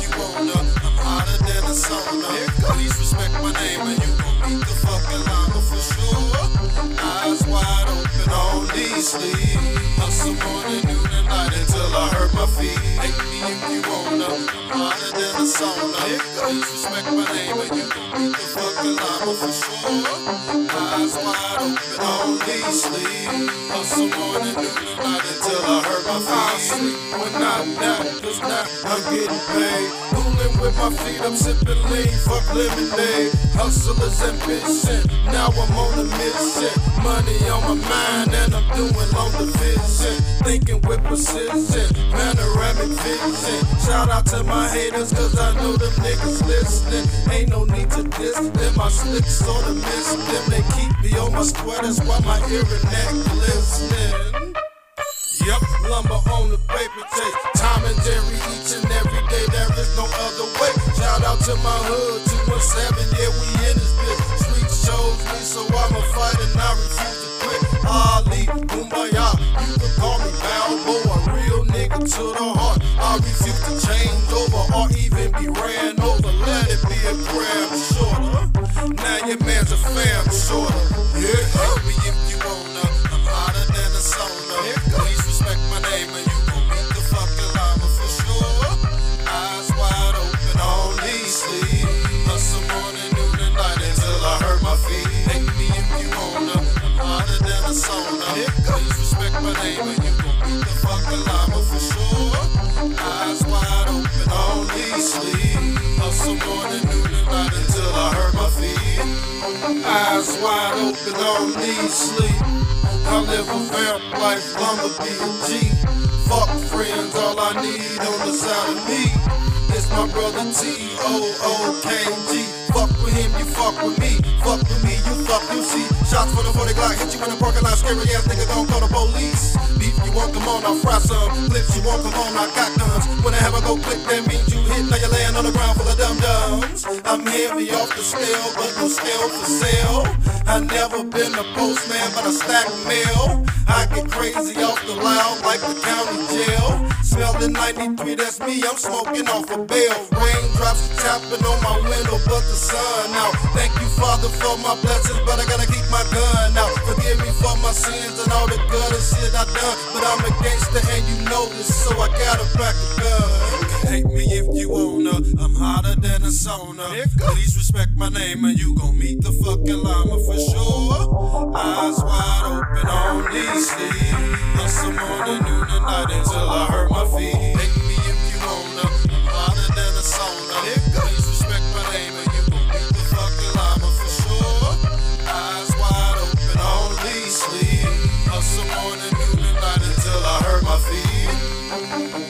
if you wanna. I'm hotter than a sauna. Please respect my name and you gon' meet the fucking llama for sure. Eyes wide open, only sleep. Hustle morning, noon, and night until I hurt my feet. Take me if you wanna. Hotter than a sauna. Please respect my name and you meet the fucking llama for sure. Eyes wide open on these sleeves. Hustle morning, and night until I hurt my feet. When I'm not, cause now I'm getting paid. Cooling with my feet, I'm sipping lean, fuck lemonade. Hustlers ambition, now I'm on a mission. Money on my mind and I'm doing long division. Thinking with precision, panoramic vision. Shout out to my haters, cause I know them niggas listening. Ain't no need to diss them, my slicks sorta miss them. They keep me on my sweaters while my ear and neck glistening. Yep, lumber on the paper tape. Tom and Jerry each and every day, there is no other way. Shout out to my hood, 217, yeah, we in this bitch. Street shows me, so I'ma fight and I refuse to quit. To the heart. I refuse to change over or even be ran over. Let it be a grab shorter. Now your man's a fam shorter. Eyes wide open on these sleep. I live a vamp life, be a. Fuck friends, all I need on the side of me. It's my brother T O O K G. Fuck with him, you fuck with me. Fuck with me, you fuck, you see. Shots for the 40 Glock, hit you in the parking lot. Scary ass nigga gon' call the police. Beef, you want, come on, I'll fry some. Flips, you want, come on, I got guns. When I have a go click, that means you hit. Now you're laying on the ground full of. I'm heavy off the scale, but no scale for sale. I never been a postman, but I stack mail. I get crazy off the loud like the county jail. Smelling 93, that's me, I'm smoking off a bell. Raindrops tapping on my window, but the sun out. Thank you, Father, for my blessings, but I gotta keep my gun out. Forgive me for my sins and all the gutter shit I done. But I'm a gangster and you know this, so I gotta back a gun hotter than a sauna. Please respect my name and you gon' meet the fucking llama for sure. Eyes wide open on these sleep. Hustle morning, noon, and night until I hurt my feet. Take me if you wanna. I'm hotter than a sauna. Please respect my name and you gon' meet the fucking llama for sure. Eyes wide open on these sleep. Hustle morning, noon, and night until I hurt my feet.